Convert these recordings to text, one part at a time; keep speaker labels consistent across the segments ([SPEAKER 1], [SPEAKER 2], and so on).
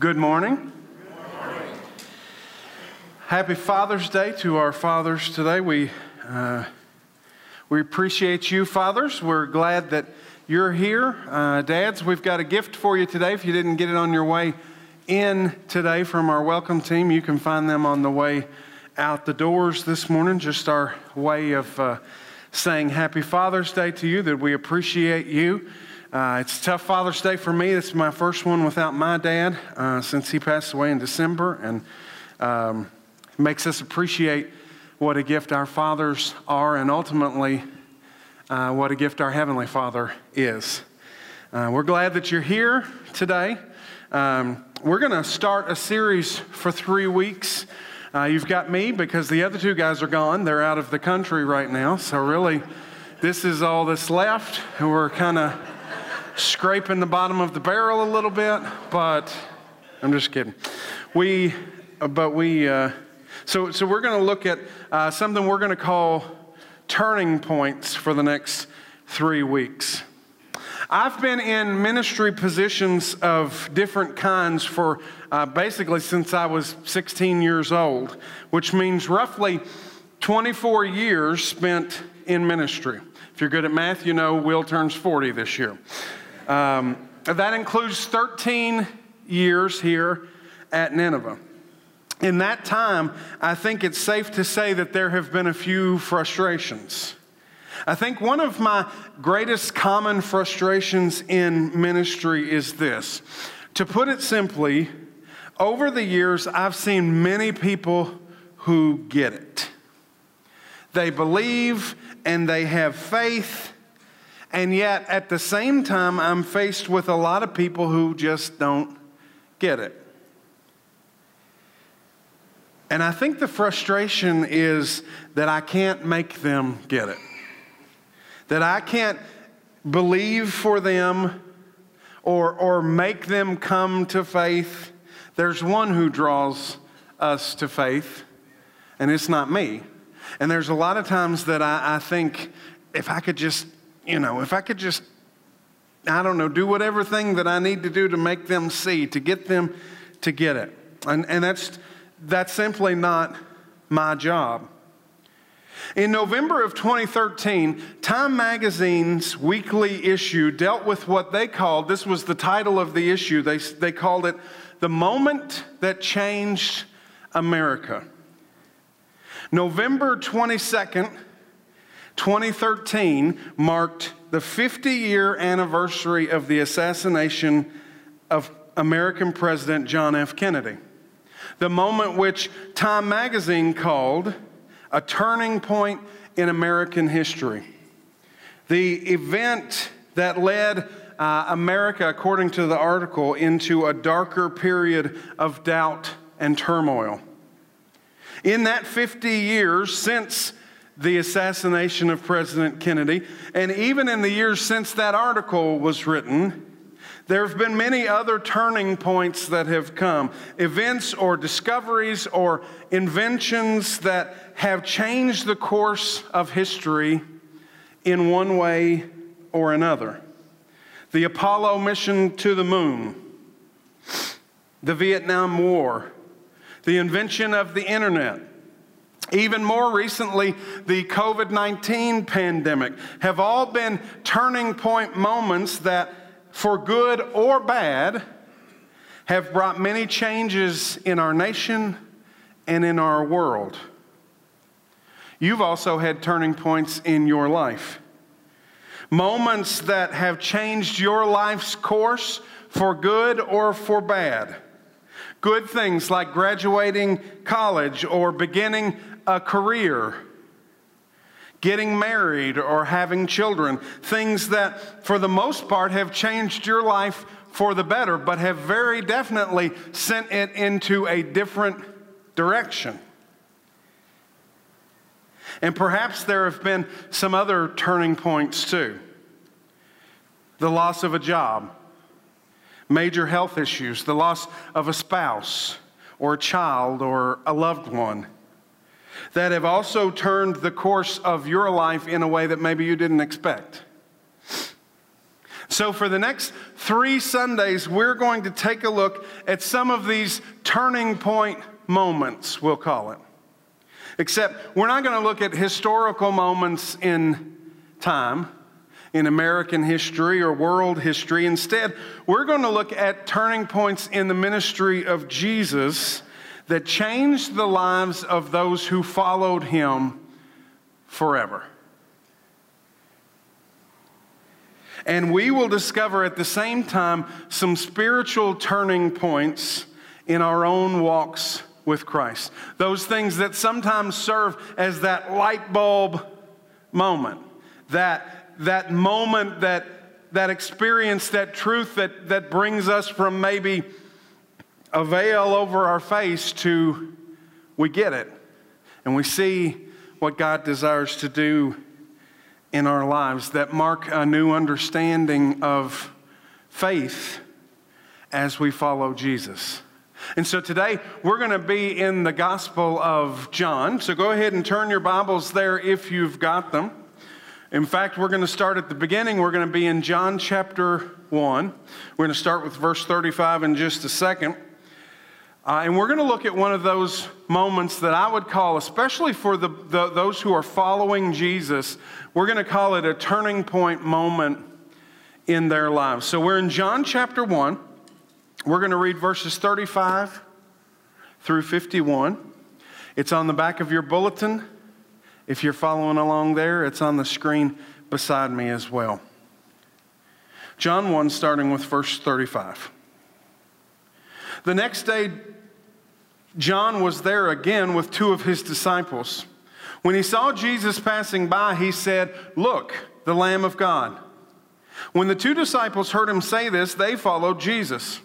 [SPEAKER 1] Good morning. Happy Father's Day to our fathers today. We, uh, we appreciate you, fathers. We're glad that you're here. Uh, dads, we've got a gift for you today. If you didn't get it on your way in today from our welcome team, you can find them on the way out the doors this morning. Just our way of uh, saying Happy Father's Day to you, that we appreciate you. Uh, it's a tough Father's Day for me. It's my first one without my dad uh, since he passed away in December, and um, makes us appreciate what a gift our fathers are, and ultimately uh, what a gift our Heavenly Father is. Uh, we're glad that you're here today. Um, we're going to start a series for three weeks. Uh, you've got me because the other two guys are gone. They're out of the country right now. So, really, this is all that's left. And we're kind of scraping the bottom of the barrel a little bit, but I'm just kidding. We, uh, but we, uh, so, so we're going to look at uh, something we're going to call turning points for the next three weeks. I've been in ministry positions of different kinds for uh, basically since I was 16 years old, which means roughly 24 years spent in ministry. If you're good at math, you know Will turns 40 this year. Um, that includes 13 years here at Nineveh. In that time, I think it's safe to say that there have been a few frustrations. I think one of my greatest common frustrations in ministry is this. To put it simply, over the years, I've seen many people who get it. They believe and they have faith and yet, at the same time, I'm faced with a lot of people who just don't get it. And I think the frustration is that I can't make them get it. That I can't believe for them or, or make them come to faith. There's one who draws us to faith, and it's not me. And there's a lot of times that I, I think if I could just you know, if I could just, I don't know, do whatever thing that I need to do to make them see, to get them to get it. And, and that's, that's simply not my job. In November of 2013, Time Magazine's weekly issue dealt with what they called, this was the title of the issue, they, they called it The Moment That Changed America. November 22nd, 2013 marked the 50 year anniversary of the assassination of American President John F. Kennedy. The moment which Time magazine called a turning point in American history. The event that led uh, America, according to the article, into a darker period of doubt and turmoil. In that 50 years since the assassination of President Kennedy. And even in the years since that article was written, there have been many other turning points that have come, events or discoveries or inventions that have changed the course of history in one way or another. The Apollo mission to the moon, the Vietnam War, the invention of the internet, even more recently, the COVID 19 pandemic have all been turning point moments that, for good or bad, have brought many changes in our nation and in our world. You've also had turning points in your life. Moments that have changed your life's course for good or for bad. Good things like graduating college or beginning a career, getting married, or having children. Things that, for the most part, have changed your life for the better, but have very definitely sent it into a different direction. And perhaps there have been some other turning points too the loss of a job, major health issues, the loss of a spouse or a child or a loved one that have also turned the course of your life in a way that maybe you didn't expect. So, for the next three Sundays, we're going to take a look at some of these turning point moments, we'll call it. Except we're not going to look at historical moments in time, in American history or world history. Instead, we're going to look at turning points in the ministry of Jesus that changed the lives of those who followed him forever. And we will discover at the same time some spiritual turning points in our own walks with Christ. Those things that sometimes serve as that light bulb moment, that, that moment, that, that experience, that truth that, that brings us from maybe a veil over our face to we get it and we see what God desires to do in our lives that mark a new understanding of faith as we follow Jesus. And so today we're going to be in the Gospel of John. So go ahead and turn your Bibles there if you've got them. In fact, we're going to start at the beginning. We're going to be in John chapter 1. We're going to start with verse 35 in just a second. Uh, and we're going to look at one of those moments that I would call, especially for the, the, those who are following Jesus, we're going to call it a turning point moment in their lives. So we're in John chapter 1. We're going to read verses 35 through 51. It's on the back of your bulletin. If you're following along there, it's on the screen beside me as well. John 1, starting with verse 35. The next day, John was there again with two of his disciples. When he saw Jesus passing by, he said, Look, the Lamb of God. When the two disciples heard him say this, they followed Jesus.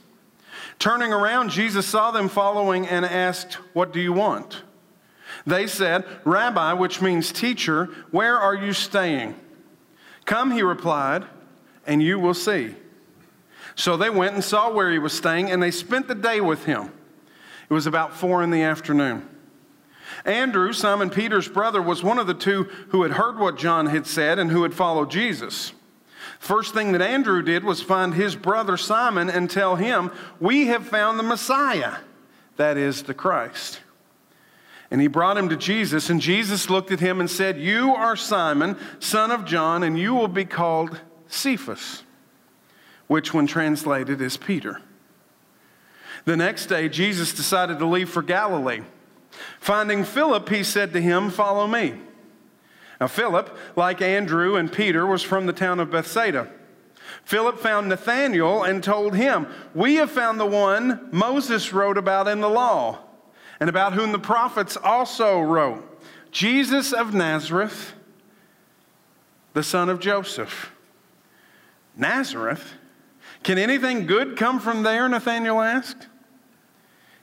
[SPEAKER 1] Turning around, Jesus saw them following and asked, What do you want? They said, Rabbi, which means teacher, where are you staying? Come, he replied, and you will see. So they went and saw where he was staying, and they spent the day with him. It was about four in the afternoon. Andrew, Simon Peter's brother, was one of the two who had heard what John had said and who had followed Jesus. First thing that Andrew did was find his brother Simon and tell him, We have found the Messiah, that is, the Christ. And he brought him to Jesus, and Jesus looked at him and said, You are Simon, son of John, and you will be called Cephas, which, when translated, is Peter. The next day, Jesus decided to leave for Galilee. Finding Philip, he said to him, Follow me. Now, Philip, like Andrew and Peter, was from the town of Bethsaida. Philip found Nathanael and told him, We have found the one Moses wrote about in the law, and about whom the prophets also wrote Jesus of Nazareth, the son of Joseph. Nazareth? Can anything good come from there? Nathanael asked.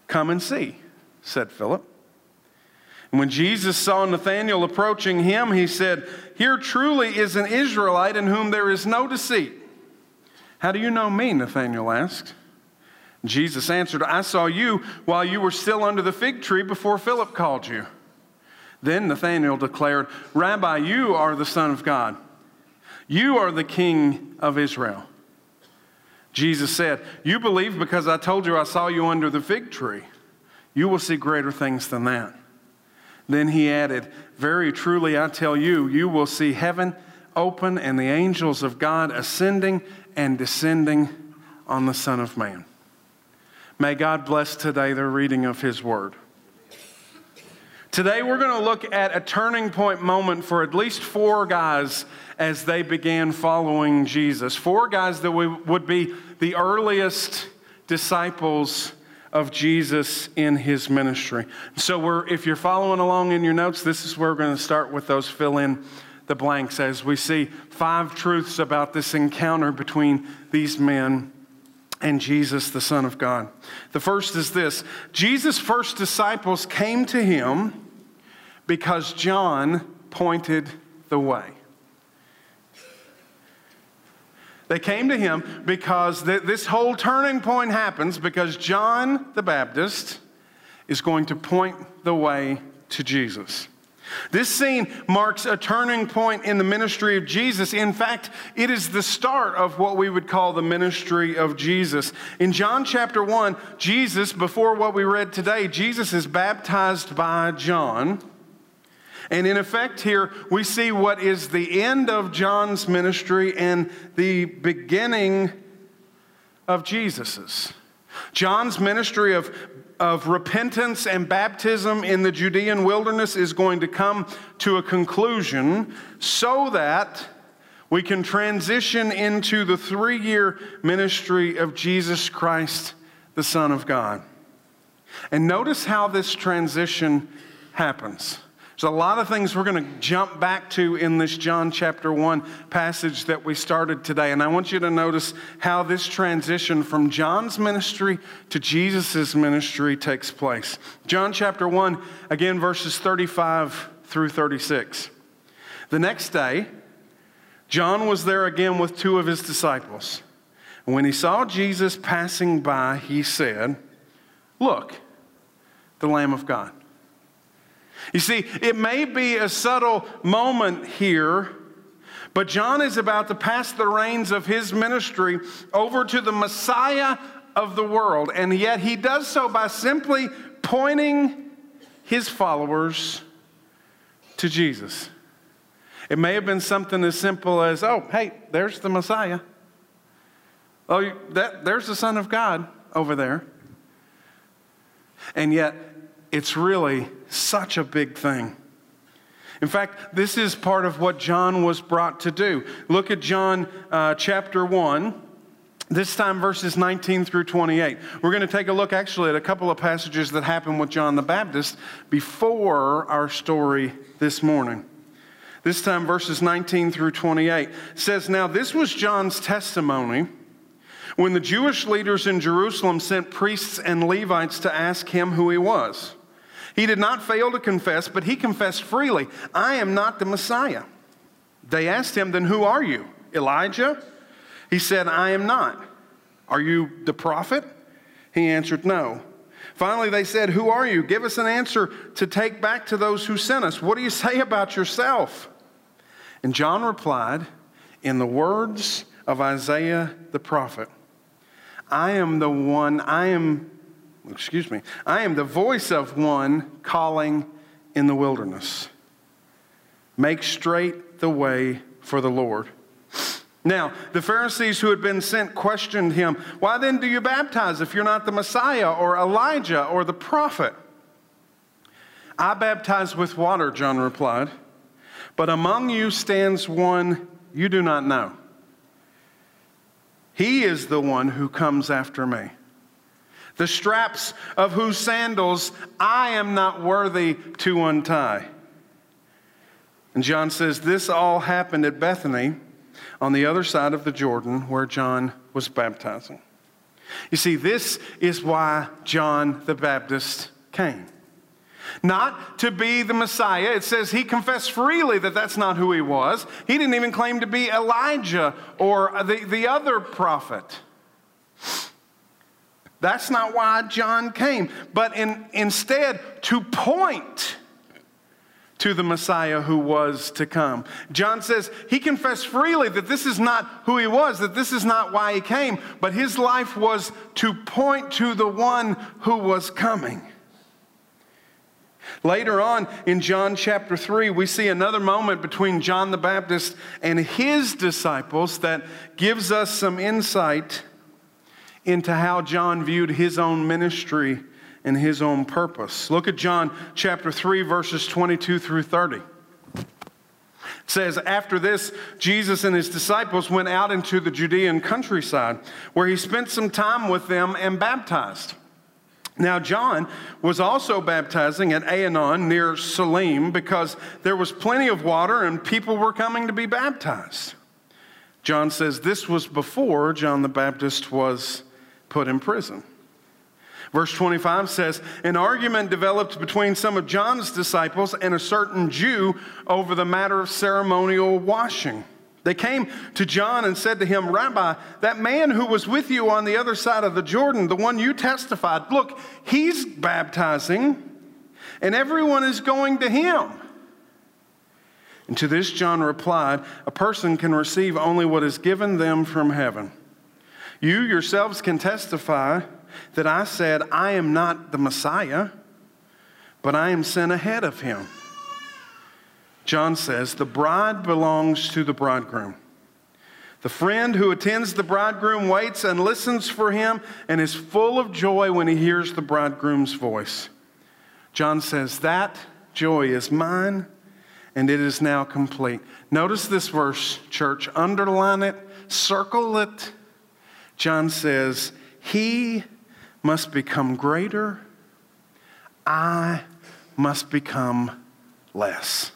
[SPEAKER 1] Come and see, said Philip. And when Jesus saw Nathanael approaching him, he said, Here truly is an Israelite in whom there is no deceit. How do you know me? Nathanael asked. Jesus answered, I saw you while you were still under the fig tree before Philip called you. Then Nathanael declared, Rabbi, you are the Son of God. You are the King of Israel. Jesus said, You believe because I told you I saw you under the fig tree. You will see greater things than that. Then he added, Very truly I tell you, you will see heaven open and the angels of God ascending and descending on the Son of Man. May God bless today the reading of his word. Today, we're going to look at a turning point moment for at least four guys as they began following Jesus. Four guys that we would be the earliest disciples of Jesus in his ministry. So, we're, if you're following along in your notes, this is where we're going to start with those fill in the blanks as we see five truths about this encounter between these men and Jesus, the Son of God. The first is this Jesus' first disciples came to him because John pointed the way. They came to him because th- this whole turning point happens because John the Baptist is going to point the way to Jesus. This scene marks a turning point in the ministry of Jesus. In fact, it is the start of what we would call the ministry of Jesus. In John chapter 1, Jesus, before what we read today, Jesus is baptized by John. And in effect, here we see what is the end of John's ministry and the beginning of Jesus's. John's ministry of of repentance and baptism in the Judean wilderness is going to come to a conclusion so that we can transition into the three year ministry of Jesus Christ, the Son of God. And notice how this transition happens. There's a lot of things we're going to jump back to in this John chapter 1 passage that we started today. And I want you to notice how this transition from John's ministry to Jesus' ministry takes place. John chapter 1, again, verses 35 through 36. The next day, John was there again with two of his disciples. And when he saw Jesus passing by, he said, Look, the Lamb of God. You see, it may be a subtle moment here, but John is about to pass the reins of his ministry over to the Messiah of the world, and yet he does so by simply pointing his followers to Jesus. It may have been something as simple as, oh, hey, there's the Messiah. Oh, that, there's the Son of God over there. And yet, it's really such a big thing. In fact, this is part of what John was brought to do. Look at John uh, chapter 1. This time, verses 19 through 28. We're going to take a look actually at a couple of passages that happened with John the Baptist before our story this morning. This time, verses 19 through 28 says, Now this was John's testimony when the Jewish leaders in Jerusalem sent priests and Levites to ask him who he was. He did not fail to confess, but he confessed freely, I am not the Messiah. They asked him, Then who are you? Elijah? He said, I am not. Are you the prophet? He answered, No. Finally, they said, Who are you? Give us an answer to take back to those who sent us. What do you say about yourself? And John replied, In the words of Isaiah the prophet, I am the one, I am excuse me, I am the voice of one calling in the wilderness. Make straight the way for the Lord. Now, the Pharisees who had been sent questioned him, Why then do you baptize if you're not the Messiah or Elijah or the prophet? I baptize with water, John replied, but among you stands one you do not know. He is the one who comes after me the straps of whose sandals I am not worthy to untie. And John says, This all happened at Bethany on the other side of the Jordan where John was baptizing. You see, this is why John the Baptist came. Not to be the Messiah. It says he confessed freely that that's not who he was. He didn't even claim to be Elijah or the, the other prophet. That's not why John came, but in, instead to point to the Messiah who was to come. John says he confessed freely that this is not who he was, that this is not why he came, but his life was to point to the one who was coming. Later on in John chapter 3, we see another moment between John the Baptist and his disciples that gives us some insight into how John viewed his own ministry and his own purpose. Look at John chapter 3, verses 22 through 30. It says, After this, Jesus and his disciples went out into the Judean countryside, where he spent some time with them and baptized. Now, John was also baptizing at Aenon near Salim because there was plenty of water and people were coming to be baptized. John says this was before John the Baptist was put in prison. Verse 25 says, An argument developed between some of John's disciples and a certain Jew over the matter of ceremonial washing. They came to John and said to him, Rabbi, that man who was with you on the other side of the Jordan, the one you testified, look, he's baptizing, and everyone is going to him. And to this, John replied, A person can receive only what is given them from heaven. You yourselves can testify that I said, I am not the Messiah, but I am sent ahead of him. John says, The bride belongs to the bridegroom. The friend who attends the bridegroom waits and listens for him and is full of joy when he hears the bridegroom's voice. John says, That joy is mine and it is now complete. Notice this verse, church. Underline it, circle it. John says, He must become greater, I must become less.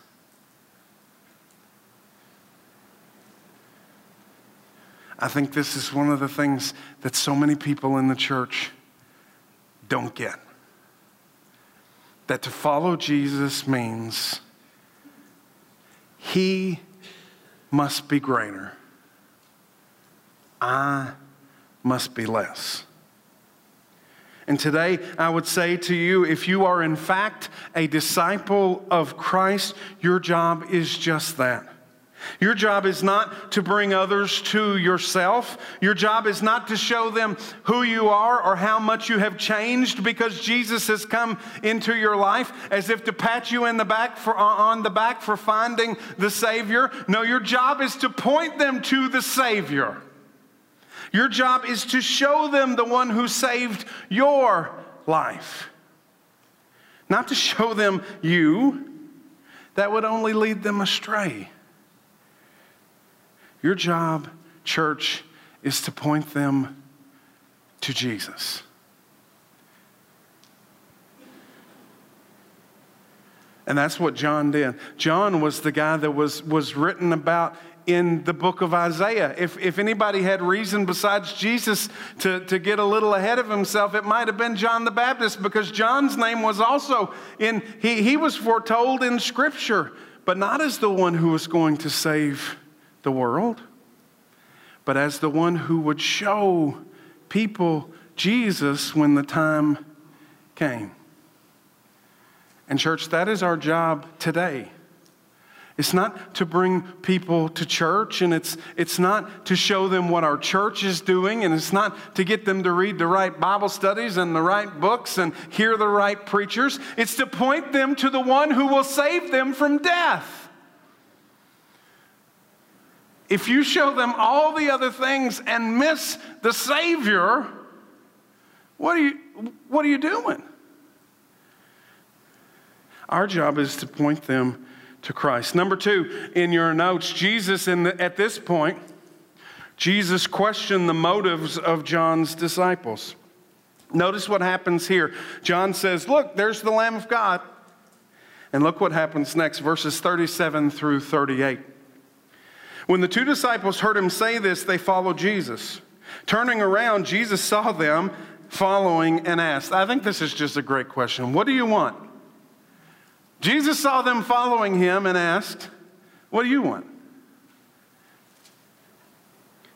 [SPEAKER 1] I think this is one of the things that so many people in the church don't get. That to follow Jesus means he must be greater, I must be less. And today, I would say to you if you are in fact a disciple of Christ, your job is just that. Your job is not to bring others to yourself. Your job is not to show them who you are or how much you have changed because Jesus has come into your life as if to pat you in the back for, uh, on the back for finding the Savior. No, your job is to point them to the Savior. Your job is to show them the one who saved your life. Not to show them you, that would only lead them astray. Your job, church, is to point them to Jesus. And that's what John did. John was the guy that was, was written about in the book of Isaiah. If, if anybody had reason besides Jesus to, to get a little ahead of himself, it might have been John the Baptist because John's name was also in, he, he was foretold in Scripture, but not as the one who was going to save the world, but as the one who would show people Jesus when the time came. And, church, that is our job today. It's not to bring people to church, and it's, it's not to show them what our church is doing, and it's not to get them to read the right Bible studies and the right books and hear the right preachers. It's to point them to the one who will save them from death. If you show them all the other things and miss the Savior, what are you, what are you doing? Our job is to point them to Christ. Number two, in your notes, Jesus, in the, at this point, Jesus questioned the motives of John's disciples. Notice what happens here. John says, Look, there's the Lamb of God. And look what happens next, verses 37 through 38. When the two disciples heard him say this, they followed Jesus. Turning around, Jesus saw them following and asked, I think this is just a great question. What do you want? Jesus saw them following him and asked, What do you want?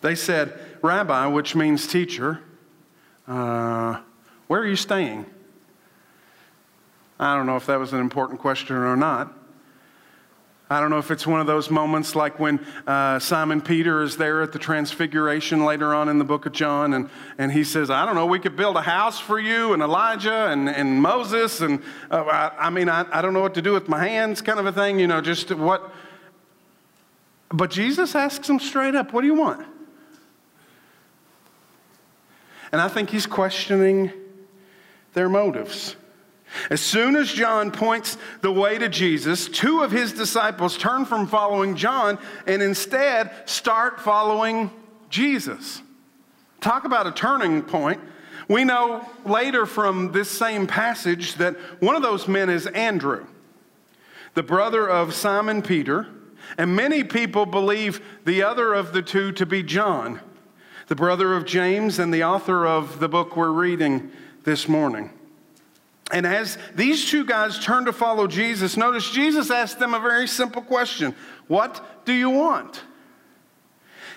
[SPEAKER 1] They said, Rabbi, which means teacher, uh, where are you staying? I don't know if that was an important question or not. I don't know if it's one of those moments like when uh, Simon Peter is there at the Transfiguration later on in the book of John, and, and he says, I don't know, we could build a house for you, and Elijah, and, and Moses, and uh, I, I, mean, I, I don't know what to do with my hands, kind of a thing, you know, just what. But Jesus asks him straight up, What do you want? And I think he's questioning their motives. As soon as John points the way to Jesus, two of his disciples turn from following John and instead start following Jesus. Talk about a turning point. We know later from this same passage that one of those men is Andrew, the brother of Simon Peter, and many people believe the other of the two to be John, the brother of James and the author of the book we're reading this morning. And as these two guys turn to follow Jesus, notice Jesus asked them a very simple question What do you want?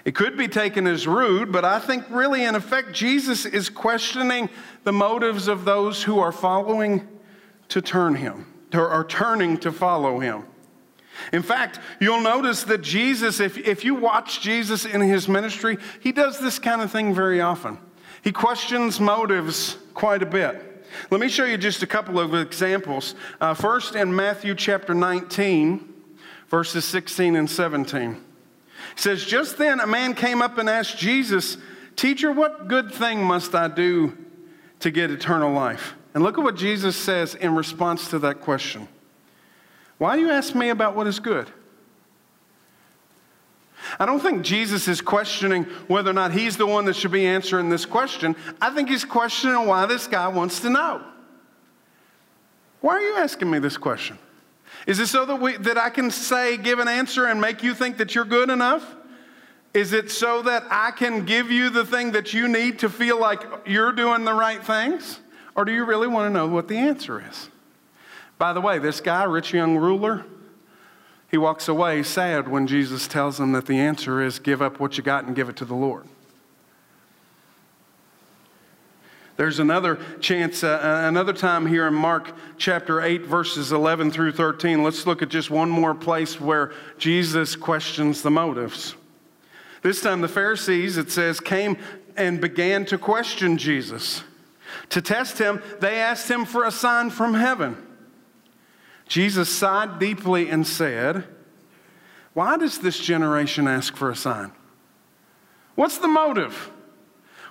[SPEAKER 1] It could be taken as rude, but I think really, in effect, Jesus is questioning the motives of those who are following to turn him, or are turning to follow him. In fact, you'll notice that Jesus, if, if you watch Jesus in his ministry, he does this kind of thing very often. He questions motives quite a bit. Let me show you just a couple of examples. Uh, first, in Matthew chapter 19, verses 16 and 17. It says, Just then a man came up and asked Jesus, Teacher, what good thing must I do to get eternal life? And look at what Jesus says in response to that question. Why do you ask me about what is good? I don't think Jesus is questioning whether or not he's the one that should be answering this question. I think he's questioning why this guy wants to know. Why are you asking me this question? Is it so that, we, that I can say, give an answer and make you think that you're good enough? Is it so that I can give you the thing that you need to feel like you're doing the right things? Or do you really want to know what the answer is? By the way, this guy, rich young ruler, he walks away sad when Jesus tells him that the answer is give up what you got and give it to the Lord. There's another chance, uh, uh another time here in Mark chapter 8, verses 11 through 13. Let's look at just one more place where Jesus questions the motives. This time, the Pharisees, it says, came and began to question Jesus. To test him, they asked him for a sign from heaven. Jesus sighed deeply and said, Why does this generation ask for a sign? What's the motive?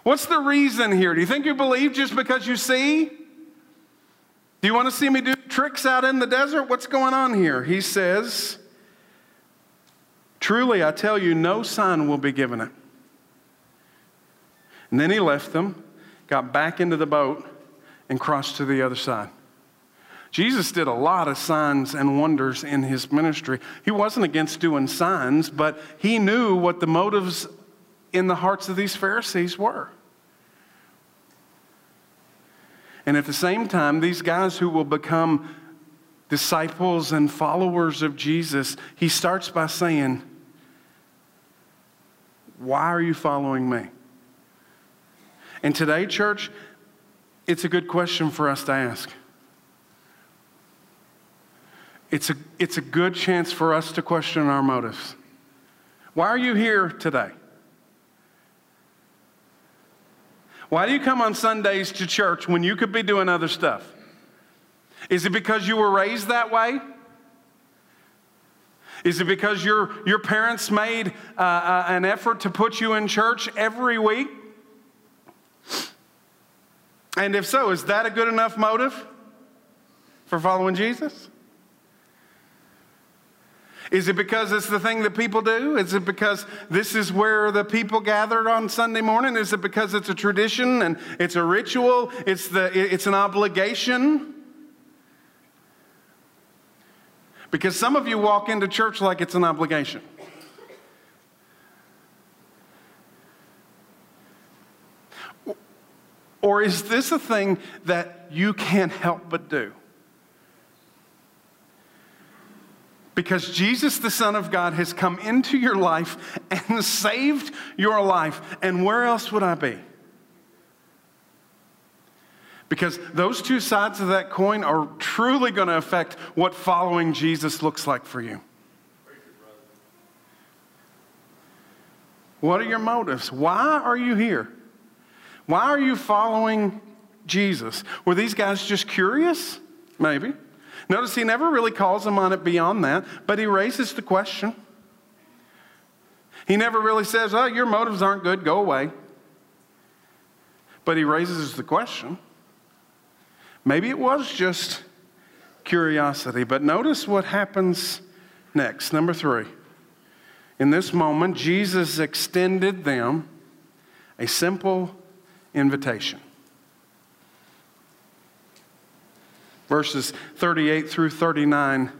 [SPEAKER 1] What's the reason here? Do you think you believe just because you see? Do you want to see me do tricks out in the desert? What's going on here? He says, Truly, I tell you, no sign will be given it. And then he left them, got back into the boat, and crossed to the other side. Jesus did a lot of signs and wonders in his ministry. He wasn't against doing signs, but he knew what the motives in the hearts of these Pharisees were. And at the same time, these guys who will become disciples and followers of Jesus, he starts by saying, Why are you following me? And today, church, it's a good question for us to ask it's a, it's a good chance for us to question our motives. Why are you here today? Why do you come on Sundays to church when you could be doing other stuff? Is it because you were raised that way? Is it because your, your parents made uh, uh, an effort to put you in church every week? And if so, is that a good enough motive for following Jesus? Is it because it's the thing that people do? Is it because this is where the people gathered on Sunday morning? Is it because it's a tradition and it's a ritual? It's, the, it's an obligation? Because some of you walk into church like it's an obligation. Or is this a thing that you can't help but do? Because Jesus, the Son of God, has come into your life and saved your life. And where else would I be? Because those two sides of that coin are truly going to affect what following Jesus looks like for you. What are your motives? Why are you here? Why are you following Jesus? Were these guys just curious? Maybe. Notice he never really calls them on it beyond that, but he raises the question. He never really says, Oh, your motives aren't good, go away. But he raises the question. Maybe it was just curiosity, but notice what happens next. Number three. In this moment, Jesus extended them a simple invitation. Verses 38 through 39.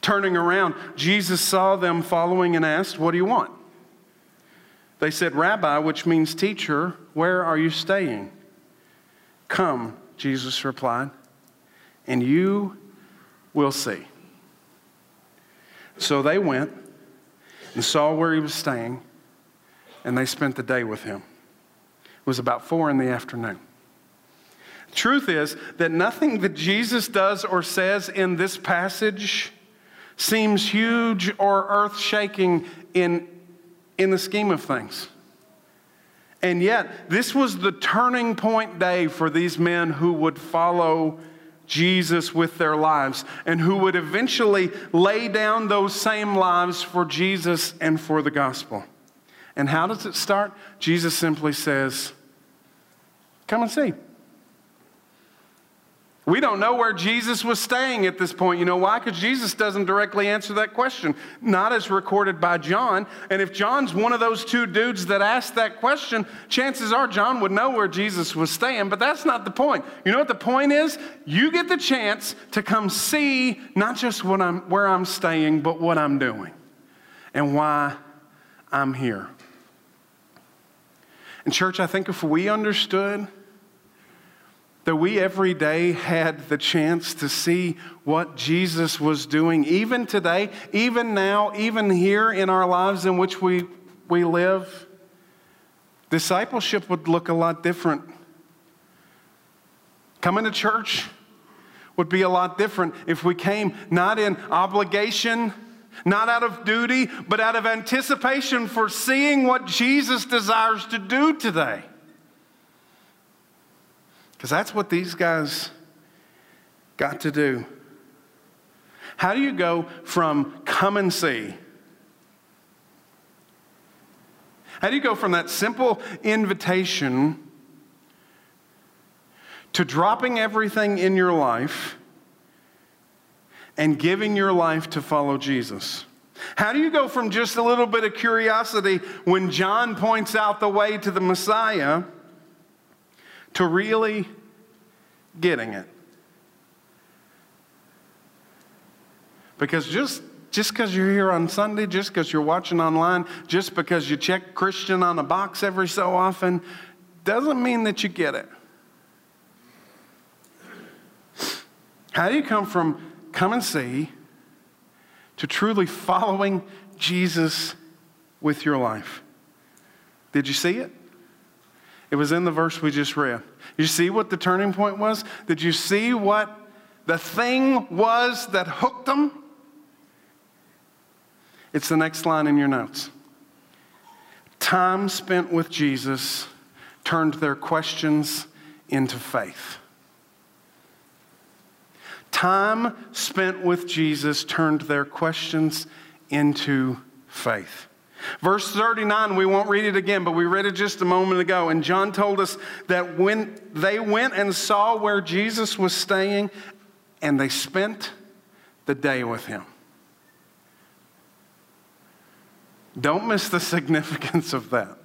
[SPEAKER 1] Turning around, Jesus saw them following and asked, What do you want? They said, Rabbi, which means teacher, where are you staying? Come, Jesus replied, and you will see. So they went and saw where he was staying, and they spent the day with him. It was about four in the afternoon. Truth is that nothing that Jesus does or says in this passage seems huge or earth shaking in, in the scheme of things. And yet, this was the turning point day for these men who would follow Jesus with their lives and who would eventually lay down those same lives for Jesus and for the gospel. And how does it start? Jesus simply says, Come and see. We don't know where Jesus was staying at this point. You know why? Because Jesus doesn't directly answer that question, not as recorded by John. And if John's one of those two dudes that asked that question, chances are John would know where Jesus was staying, but that's not the point. You know what the point is? You get the chance to come see not just what I'm, where I'm staying, but what I'm doing and why I'm here. And, church, I think if we understood that we every day had the chance to see what Jesus was doing, even today, even now, even here in our lives in which we, we live, discipleship would look a lot different. Coming to church would be a lot different if we came not in obligation, not out of duty, but out of anticipation for seeing what Jesus desires to do today. Because that's what these guys got to do. How do you go from come and see? How do you go from that simple invitation to dropping everything in your life and giving your life to follow Jesus? How do you go from just a little bit of curiosity when John points out the way to the Messiah? To really getting it. Because just just because you're here on Sunday, just because you're watching online, just because you check Christian on a box every so often, doesn't mean that you get it. How do you come from come and see to truly following Jesus with your life? Did you see it? It was in the verse we just read. You see what the turning point was? Did you see what the thing was that hooked them? It's the next line in your notes. Time spent with Jesus turned their questions into faith. Time spent with Jesus turned their questions into faith. Verse 39, we won't read it again, but we read it just a moment ago. And John told us that when they went and saw where Jesus was staying, and they spent the day with him. Don't miss the significance of that.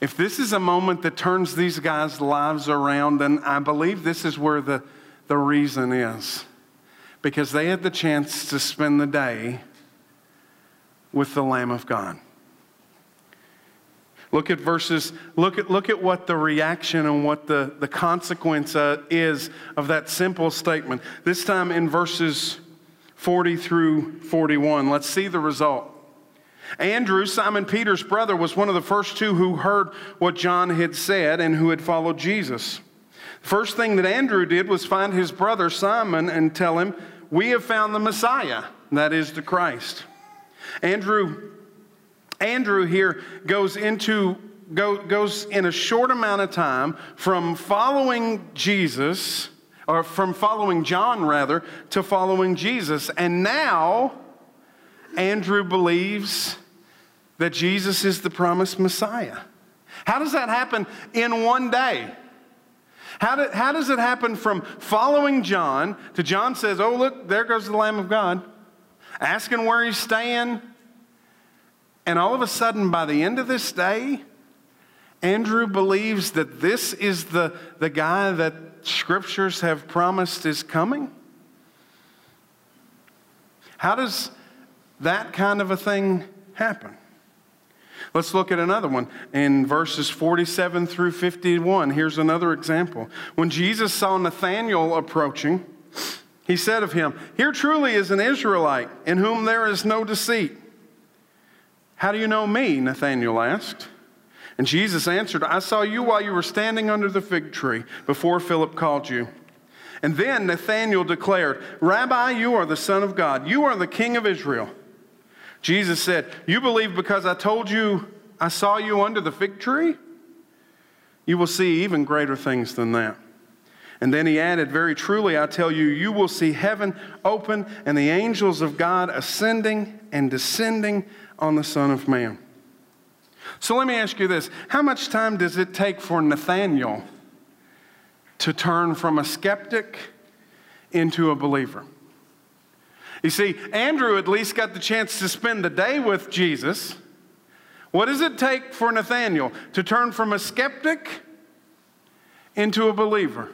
[SPEAKER 1] If this is a moment that turns these guys' lives around, then I believe this is where the, the reason is. Because they had the chance to spend the day with the Lamb of God. Look at verses, look at, look at what the reaction and what the, the consequence uh, is of that simple statement. This time in verses 40 through 41. Let's see the result. Andrew, Simon Peter's brother, was one of the first two who heard what John had said and who had followed Jesus. The first thing that Andrew did was find his brother Simon and tell him, We have found the Messiah, that is the Christ. Andrew, Andrew here goes into go, goes in a short amount of time from following Jesus, or from following John rather, to following Jesus. And now Andrew believes that Jesus is the promised Messiah. How does that happen in one day? How, how does it happen from following John to John says, Oh, look, there goes the Lamb of God? Asking where he's staying. And all of a sudden, by the end of this day, Andrew believes that this is the, the guy that scriptures have promised is coming. How does that kind of a thing happen? Let's look at another one in verses 47 through 51. Here's another example. When Jesus saw Nathanael approaching, he said of him, Here truly is an Israelite in whom there is no deceit. How do you know me? Nathanael asked. And Jesus answered, I saw you while you were standing under the fig tree before Philip called you. And then Nathanael declared, Rabbi, you are the Son of God. You are the King of Israel. Jesus said, You believe because I told you I saw you under the fig tree? You will see even greater things than that. And then he added, Very truly, I tell you, you will see heaven open and the angels of God ascending and descending on the Son of Man. So let me ask you this How much time does it take for Nathanael to turn from a skeptic into a believer? You see, Andrew at least got the chance to spend the day with Jesus. What does it take for Nathanael to turn from a skeptic into a believer?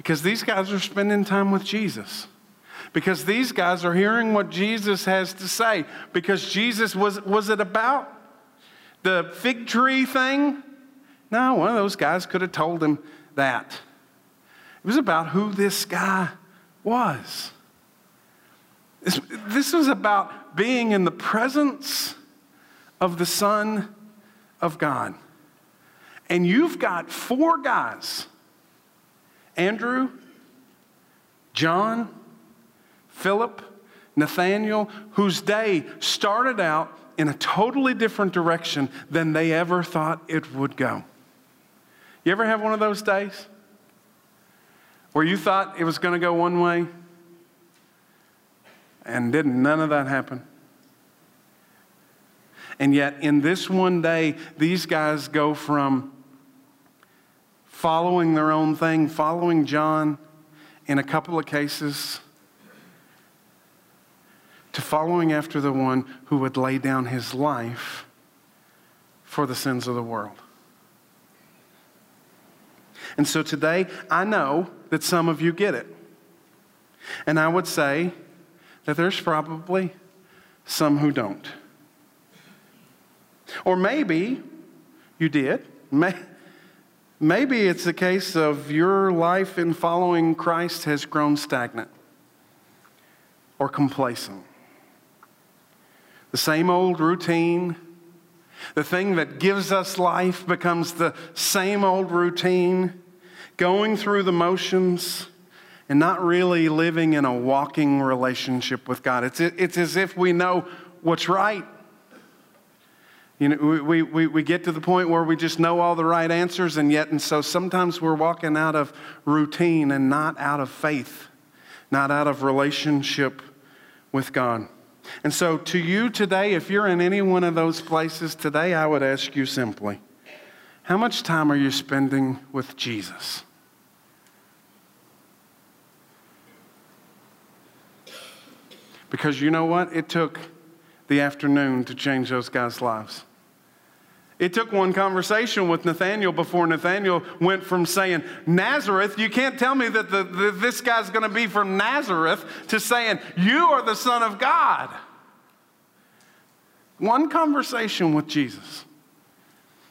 [SPEAKER 1] Because these guys are spending time with Jesus. Because these guys are hearing what Jesus has to say. Because Jesus, was, was it about the fig tree thing? No, one of those guys could have told him that. It was about who this guy was. This, this was about being in the presence of the Son of God. And you've got four guys Andrew, John, Philip, Nathanael, whose day started out in a totally different direction than they ever thought it would go. You ever have one of those days where you thought it was going to go one way and didn't none of that happen? And yet, in this one day, these guys go from following their own thing, following John in a couple of cases, to following after the one who would lay down his life for the sins of the world. And so today, I know that some of you get it. And I would say that there's probably some who don't. Or maybe you did. Maybe it's a case of your life in following Christ has grown stagnant or complacent. The same old routine, the thing that gives us life becomes the same old routine, going through the motions and not really living in a walking relationship with God. It's, it's as if we know what's right you know, we, we, we get to the point where we just know all the right answers, and yet, and so sometimes we're walking out of routine and not out of faith, not out of relationship with God. And so, to you today, if you're in any one of those places today, I would ask you simply how much time are you spending with Jesus? Because you know what? It took the afternoon to change those guys' lives. It took one conversation with Nathanael before Nathanael went from saying, Nazareth, you can't tell me that the, the, this guy's going to be from Nazareth, to saying, You are the Son of God. One conversation with Jesus,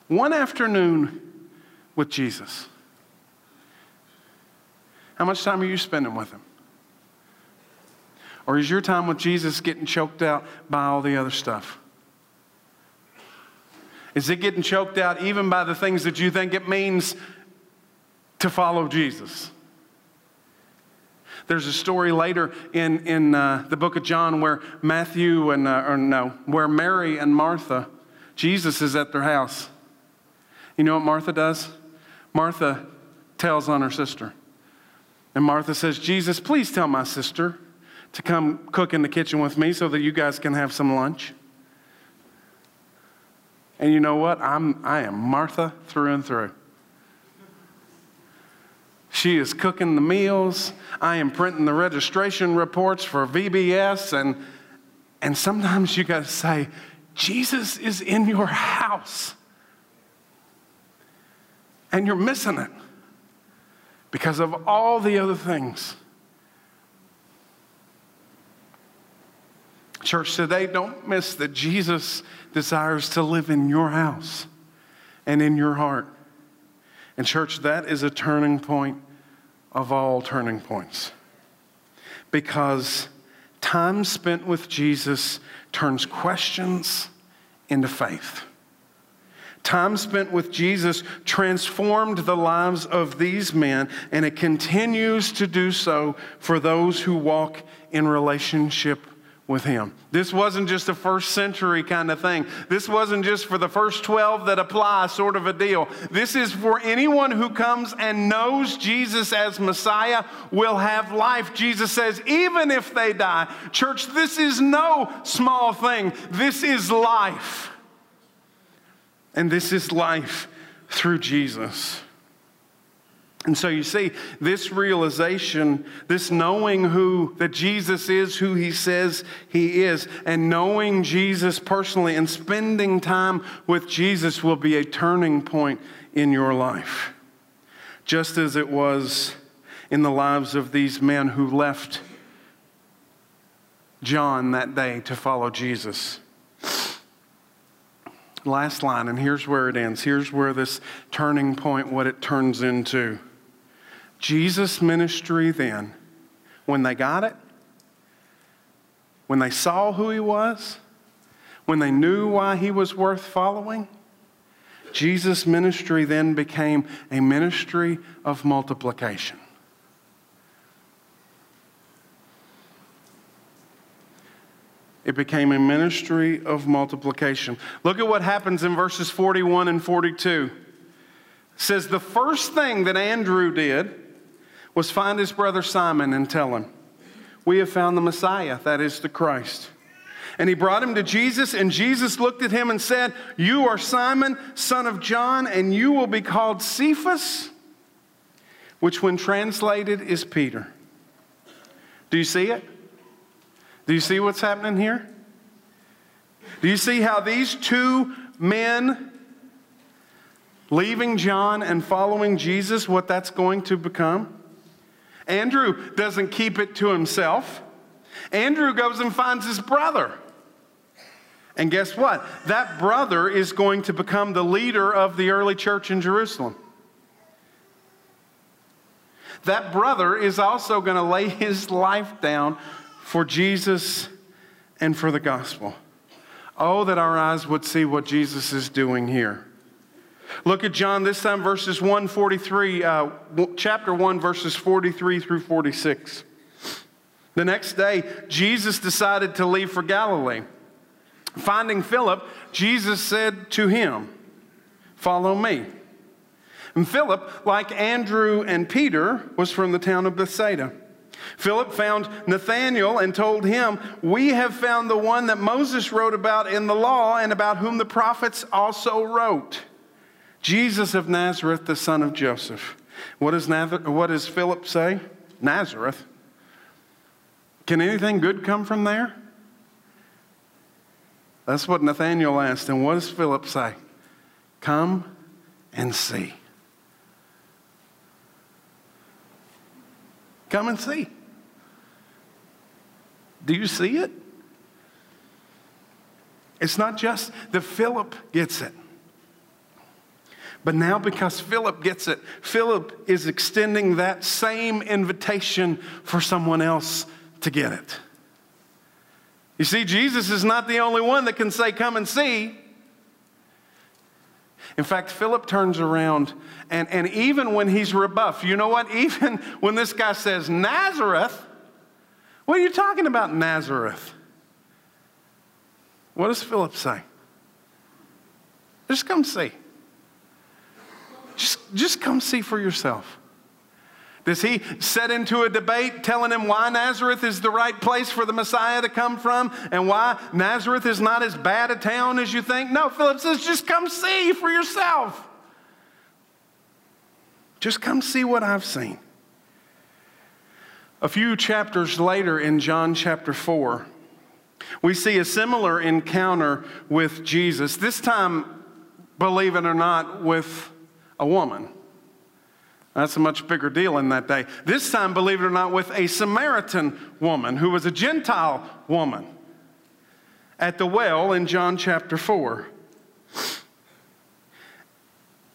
[SPEAKER 1] one afternoon with Jesus. How much time are you spending with him? Or is your time with Jesus getting choked out by all the other stuff? Is it getting choked out even by the things that you think it means to follow Jesus? There's a story later in, in uh, the book of John where Matthew and, uh, or no, where Mary and Martha, Jesus is at their house. You know what Martha does? Martha tells on her sister. And Martha says, Jesus, please tell my sister to come cook in the kitchen with me so that you guys can have some lunch. And you know what? I'm, I am Martha through and through. She is cooking the meals. I am printing the registration reports for VBS. And, and sometimes you got to say, Jesus is in your house. And you're missing it because of all the other things. Church, today, don't miss that Jesus desires to live in your house and in your heart. And, church, that is a turning point of all turning points. Because time spent with Jesus turns questions into faith. Time spent with Jesus transformed the lives of these men, and it continues to do so for those who walk in relationship with him. This wasn't just a first century kind of thing. This wasn't just for the first 12 that apply sort of a deal. This is for anyone who comes and knows Jesus as Messiah will have life. Jesus says, even if they die. Church, this is no small thing. This is life. And this is life through Jesus. And so you see, this realization, this knowing who that Jesus is who he says he is, and knowing Jesus personally and spending time with Jesus will be a turning point in your life. Just as it was in the lives of these men who left John that day to follow Jesus. Last line, and here's where it ends. Here's where this turning point, what it turns into. Jesus' ministry then, when they got it, when they saw who he was, when they knew why he was worth following, Jesus' ministry then became a ministry of multiplication. It became a ministry of multiplication. Look at what happens in verses 41 and 42. It says the first thing that Andrew did was find his brother Simon and tell him, We have found the Messiah, that is the Christ. And he brought him to Jesus, and Jesus looked at him and said, You are Simon, son of John, and you will be called Cephas, which, when translated, is Peter. Do you see it? Do you see what's happening here? Do you see how these two men leaving John and following Jesus, what that's going to become? Andrew doesn't keep it to himself. Andrew goes and finds his brother. And guess what? That brother is going to become the leader of the early church in Jerusalem. That brother is also going to lay his life down for Jesus and for the gospel. Oh, that our eyes would see what Jesus is doing here. Look at John this time, verses 143, uh, chapter 1, verses 43 through 46. The next day, Jesus decided to leave for Galilee. Finding Philip, Jesus said to him, Follow me. And Philip, like Andrew and Peter, was from the town of Bethsaida. Philip found Nathanael and told him, We have found the one that Moses wrote about in the law and about whom the prophets also wrote Jesus of Nazareth, the son of Joseph. What does, what does Philip say? Nazareth. Can anything good come from there? That's what Nathanael asked. And what does Philip say? Come and see. Come and see. Do you see it? It's not just that Philip gets it. But now, because Philip gets it, Philip is extending that same invitation for someone else to get it. You see, Jesus is not the only one that can say, Come and see. In fact, Philip turns around, and, and even when he's rebuffed, you know what? Even when this guy says, Nazareth, what are you talking about, Nazareth? What does Philip say? Just come see. Just, just come see for yourself. Does he set into a debate telling him why Nazareth is the right place for the Messiah to come from and why Nazareth is not as bad a town as you think? No, Philip says, just come see for yourself. Just come see what I've seen. A few chapters later in John chapter 4, we see a similar encounter with Jesus. This time, believe it or not, with a woman. That's a much bigger deal in that day. This time, believe it or not, with a Samaritan woman who was a Gentile woman at the well in John chapter 4.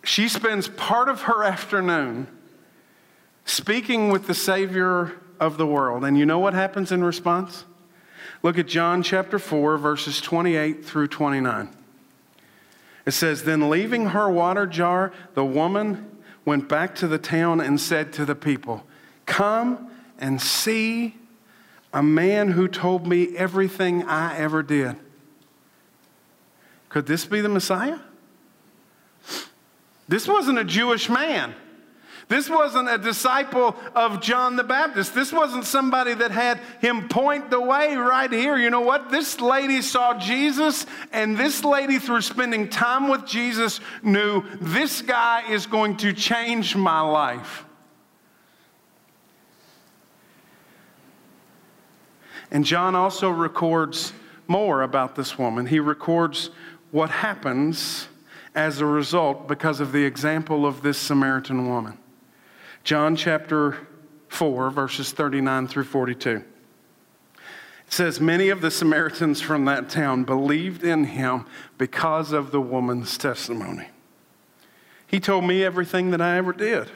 [SPEAKER 1] She spends part of her afternoon speaking with the Savior of the world. And you know what happens in response? Look at John chapter 4, verses 28 through 29. It says, Then leaving her water jar, the woman went back to the town and said to the people, Come and see a man who told me everything I ever did. Could this be the Messiah? This wasn't a Jewish man. This wasn't a disciple of John the Baptist. This wasn't somebody that had him point the way right here. You know what? This lady saw Jesus, and this lady, through spending time with Jesus, knew this guy is going to change my life. And John also records more about this woman. He records what happens as a result because of the example of this Samaritan woman. John chapter 4, verses 39 through 42. It says, Many of the Samaritans from that town believed in him because of the woman's testimony. He told me everything that I ever did.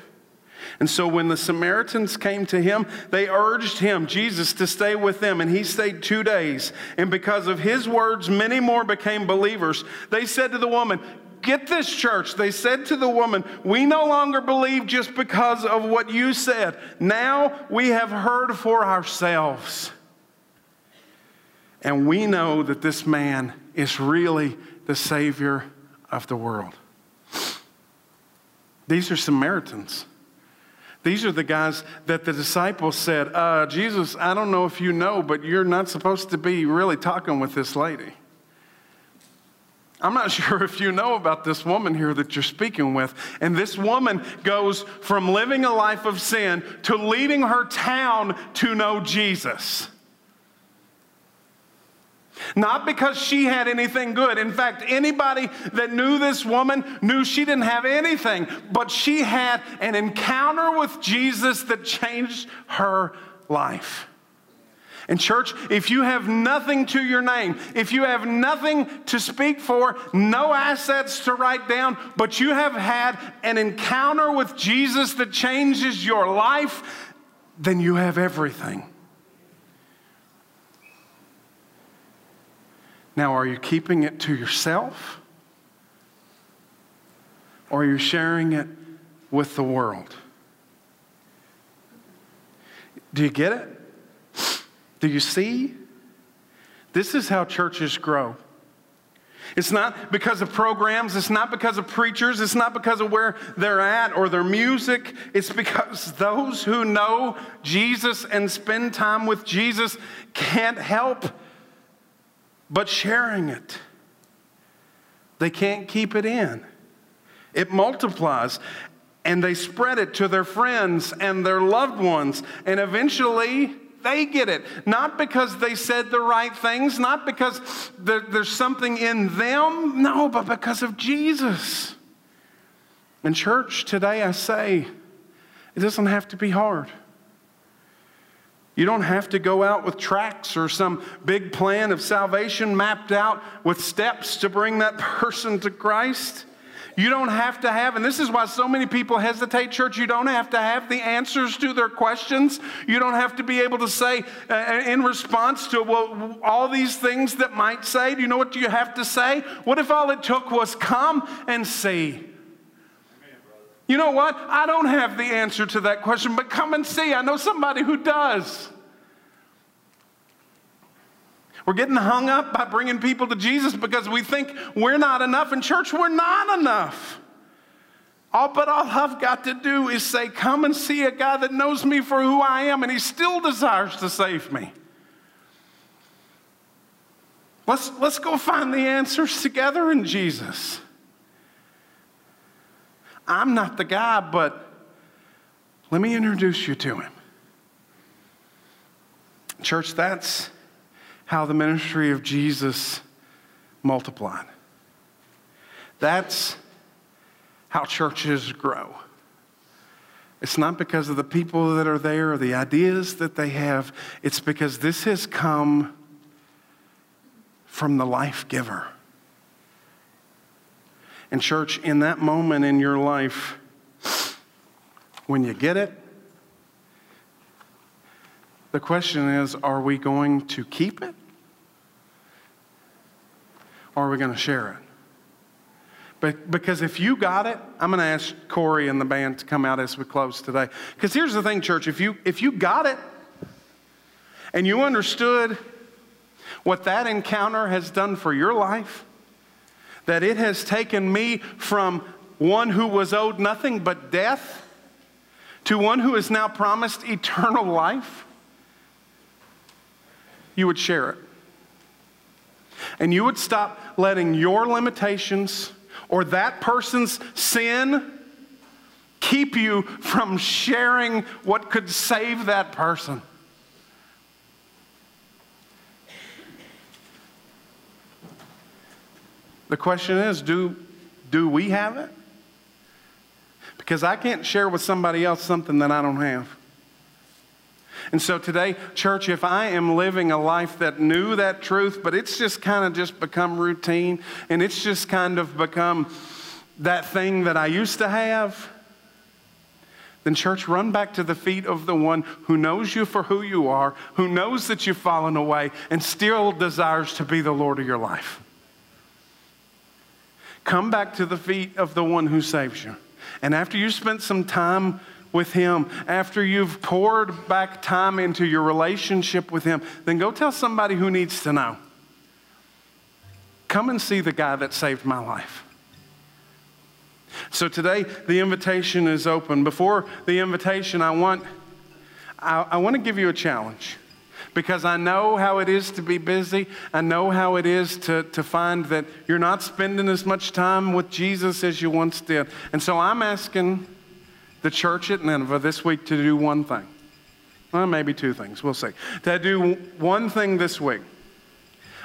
[SPEAKER 1] And so when the Samaritans came to him, they urged him, Jesus, to stay with them. And he stayed two days. And because of his words, many more became believers. They said to the woman, Get this, church. They said to the woman, We no longer believe just because of what you said. Now we have heard for ourselves. And we know that this man is really the Savior of the world. These are Samaritans. These are the guys that the disciples said, uh, Jesus, I don't know if you know, but you're not supposed to be really talking with this lady. I'm not sure if you know about this woman here that you're speaking with. And this woman goes from living a life of sin to leading her town to know Jesus. Not because she had anything good. In fact, anybody that knew this woman knew she didn't have anything, but she had an encounter with Jesus that changed her life. And, church, if you have nothing to your name, if you have nothing to speak for, no assets to write down, but you have had an encounter with Jesus that changes your life, then you have everything. Now, are you keeping it to yourself? Or are you sharing it with the world? Do you get it? Do you see? This is how churches grow. It's not because of programs, it's not because of preachers, it's not because of where they're at or their music. It's because those who know Jesus and spend time with Jesus can't help but sharing it. They can't keep it in. It multiplies and they spread it to their friends and their loved ones, and eventually they get it. Not because they said the right things, not because there, there's something in them, no, but because of Jesus. In church today, I say, it doesn't have to be hard. You don't have to go out with tracts or some big plan of salvation mapped out with steps to bring that person to Christ. You don't have to have, and this is why so many people hesitate, church. You don't have to have the answers to their questions. You don't have to be able to say uh, in response to well, all these things that might say. Do you know what you have to say? What if all it took was come and see? You know what? I don't have the answer to that question, but come and see. I know somebody who does. We're getting hung up by bringing people to Jesus because we think we're not enough. In church, we're not enough. All but all I've got to do is say, Come and see a guy that knows me for who I am, and he still desires to save me. Let's, let's go find the answers together in Jesus. I'm not the guy, but let me introduce you to him. Church, that's how the ministry of Jesus multiplied. That's how churches grow. It's not because of the people that are there or the ideas that they have, it's because this has come from the life giver. And, church, in that moment in your life, when you get it, the question is are we going to keep it? Or are we going to share it? But, because if you got it, I'm going to ask Corey and the band to come out as we close today. Because here's the thing, church if you, if you got it and you understood what that encounter has done for your life, that it has taken me from one who was owed nothing but death to one who is now promised eternal life, you would share it. And you would stop letting your limitations or that person's sin keep you from sharing what could save that person. The question is do, do we have it? Because I can't share with somebody else something that I don't have. And so today, church, if I am living a life that knew that truth, but it's just kind of just become routine and it's just kind of become that thing that I used to have, then, church, run back to the feet of the one who knows you for who you are, who knows that you've fallen away, and still desires to be the Lord of your life. Come back to the feet of the one who saves you. And after you spent some time with Him, after you've poured back time into your relationship with Him, then go tell somebody who needs to know. Come and see the guy that saved my life. So today, the invitation is open. Before the invitation, I want, I, I want to give you a challenge because I know how it is to be busy. I know how it is to, to find that you're not spending as much time with Jesus as you once did. And so I'm asking the church at Nineveh this week to do one thing. Well, maybe two things. We'll see. To do one thing this week.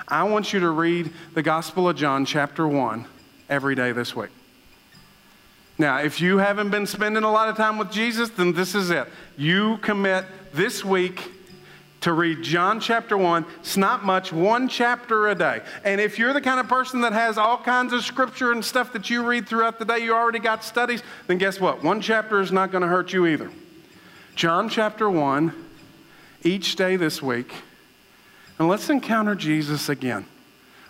[SPEAKER 1] I want you to read the Gospel of John, chapter 1, every day this week. Now, if you haven't been spending a lot of time with Jesus, then this is it. You commit this week to read John chapter 1. It's not much, one chapter a day. And if you're the kind of person that has all kinds of scripture and stuff that you read throughout the day, you already got studies, then guess what? One chapter is not going to hurt you either. John chapter 1, each day this week. And let's encounter Jesus again.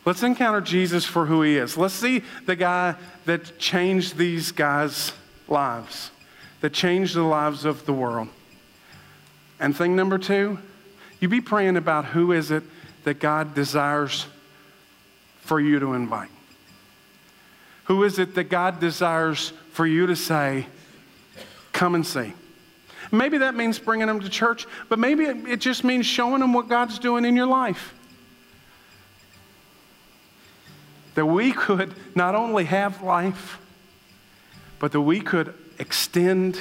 [SPEAKER 1] Let's encounter Jesus for who he is. Let's see the guy that changed these guys' lives, that changed the lives of the world. And thing number two, you be praying about who is it that God desires for you to invite? Who is it that God desires for you to say, come and see? Maybe that means bringing them to church, but maybe it just means showing them what God's doing in your life. That we could not only have life, but that we could extend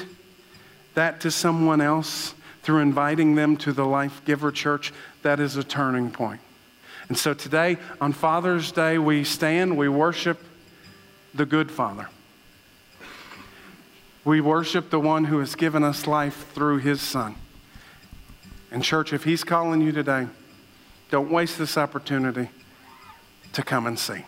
[SPEAKER 1] that to someone else through inviting them to the Life Giver Church, that is a turning point. And so today, on Father's Day, we stand, we worship the good Father. We worship the one who has given us life through his Son. And, church, if he's calling you today, don't waste this opportunity to come and see.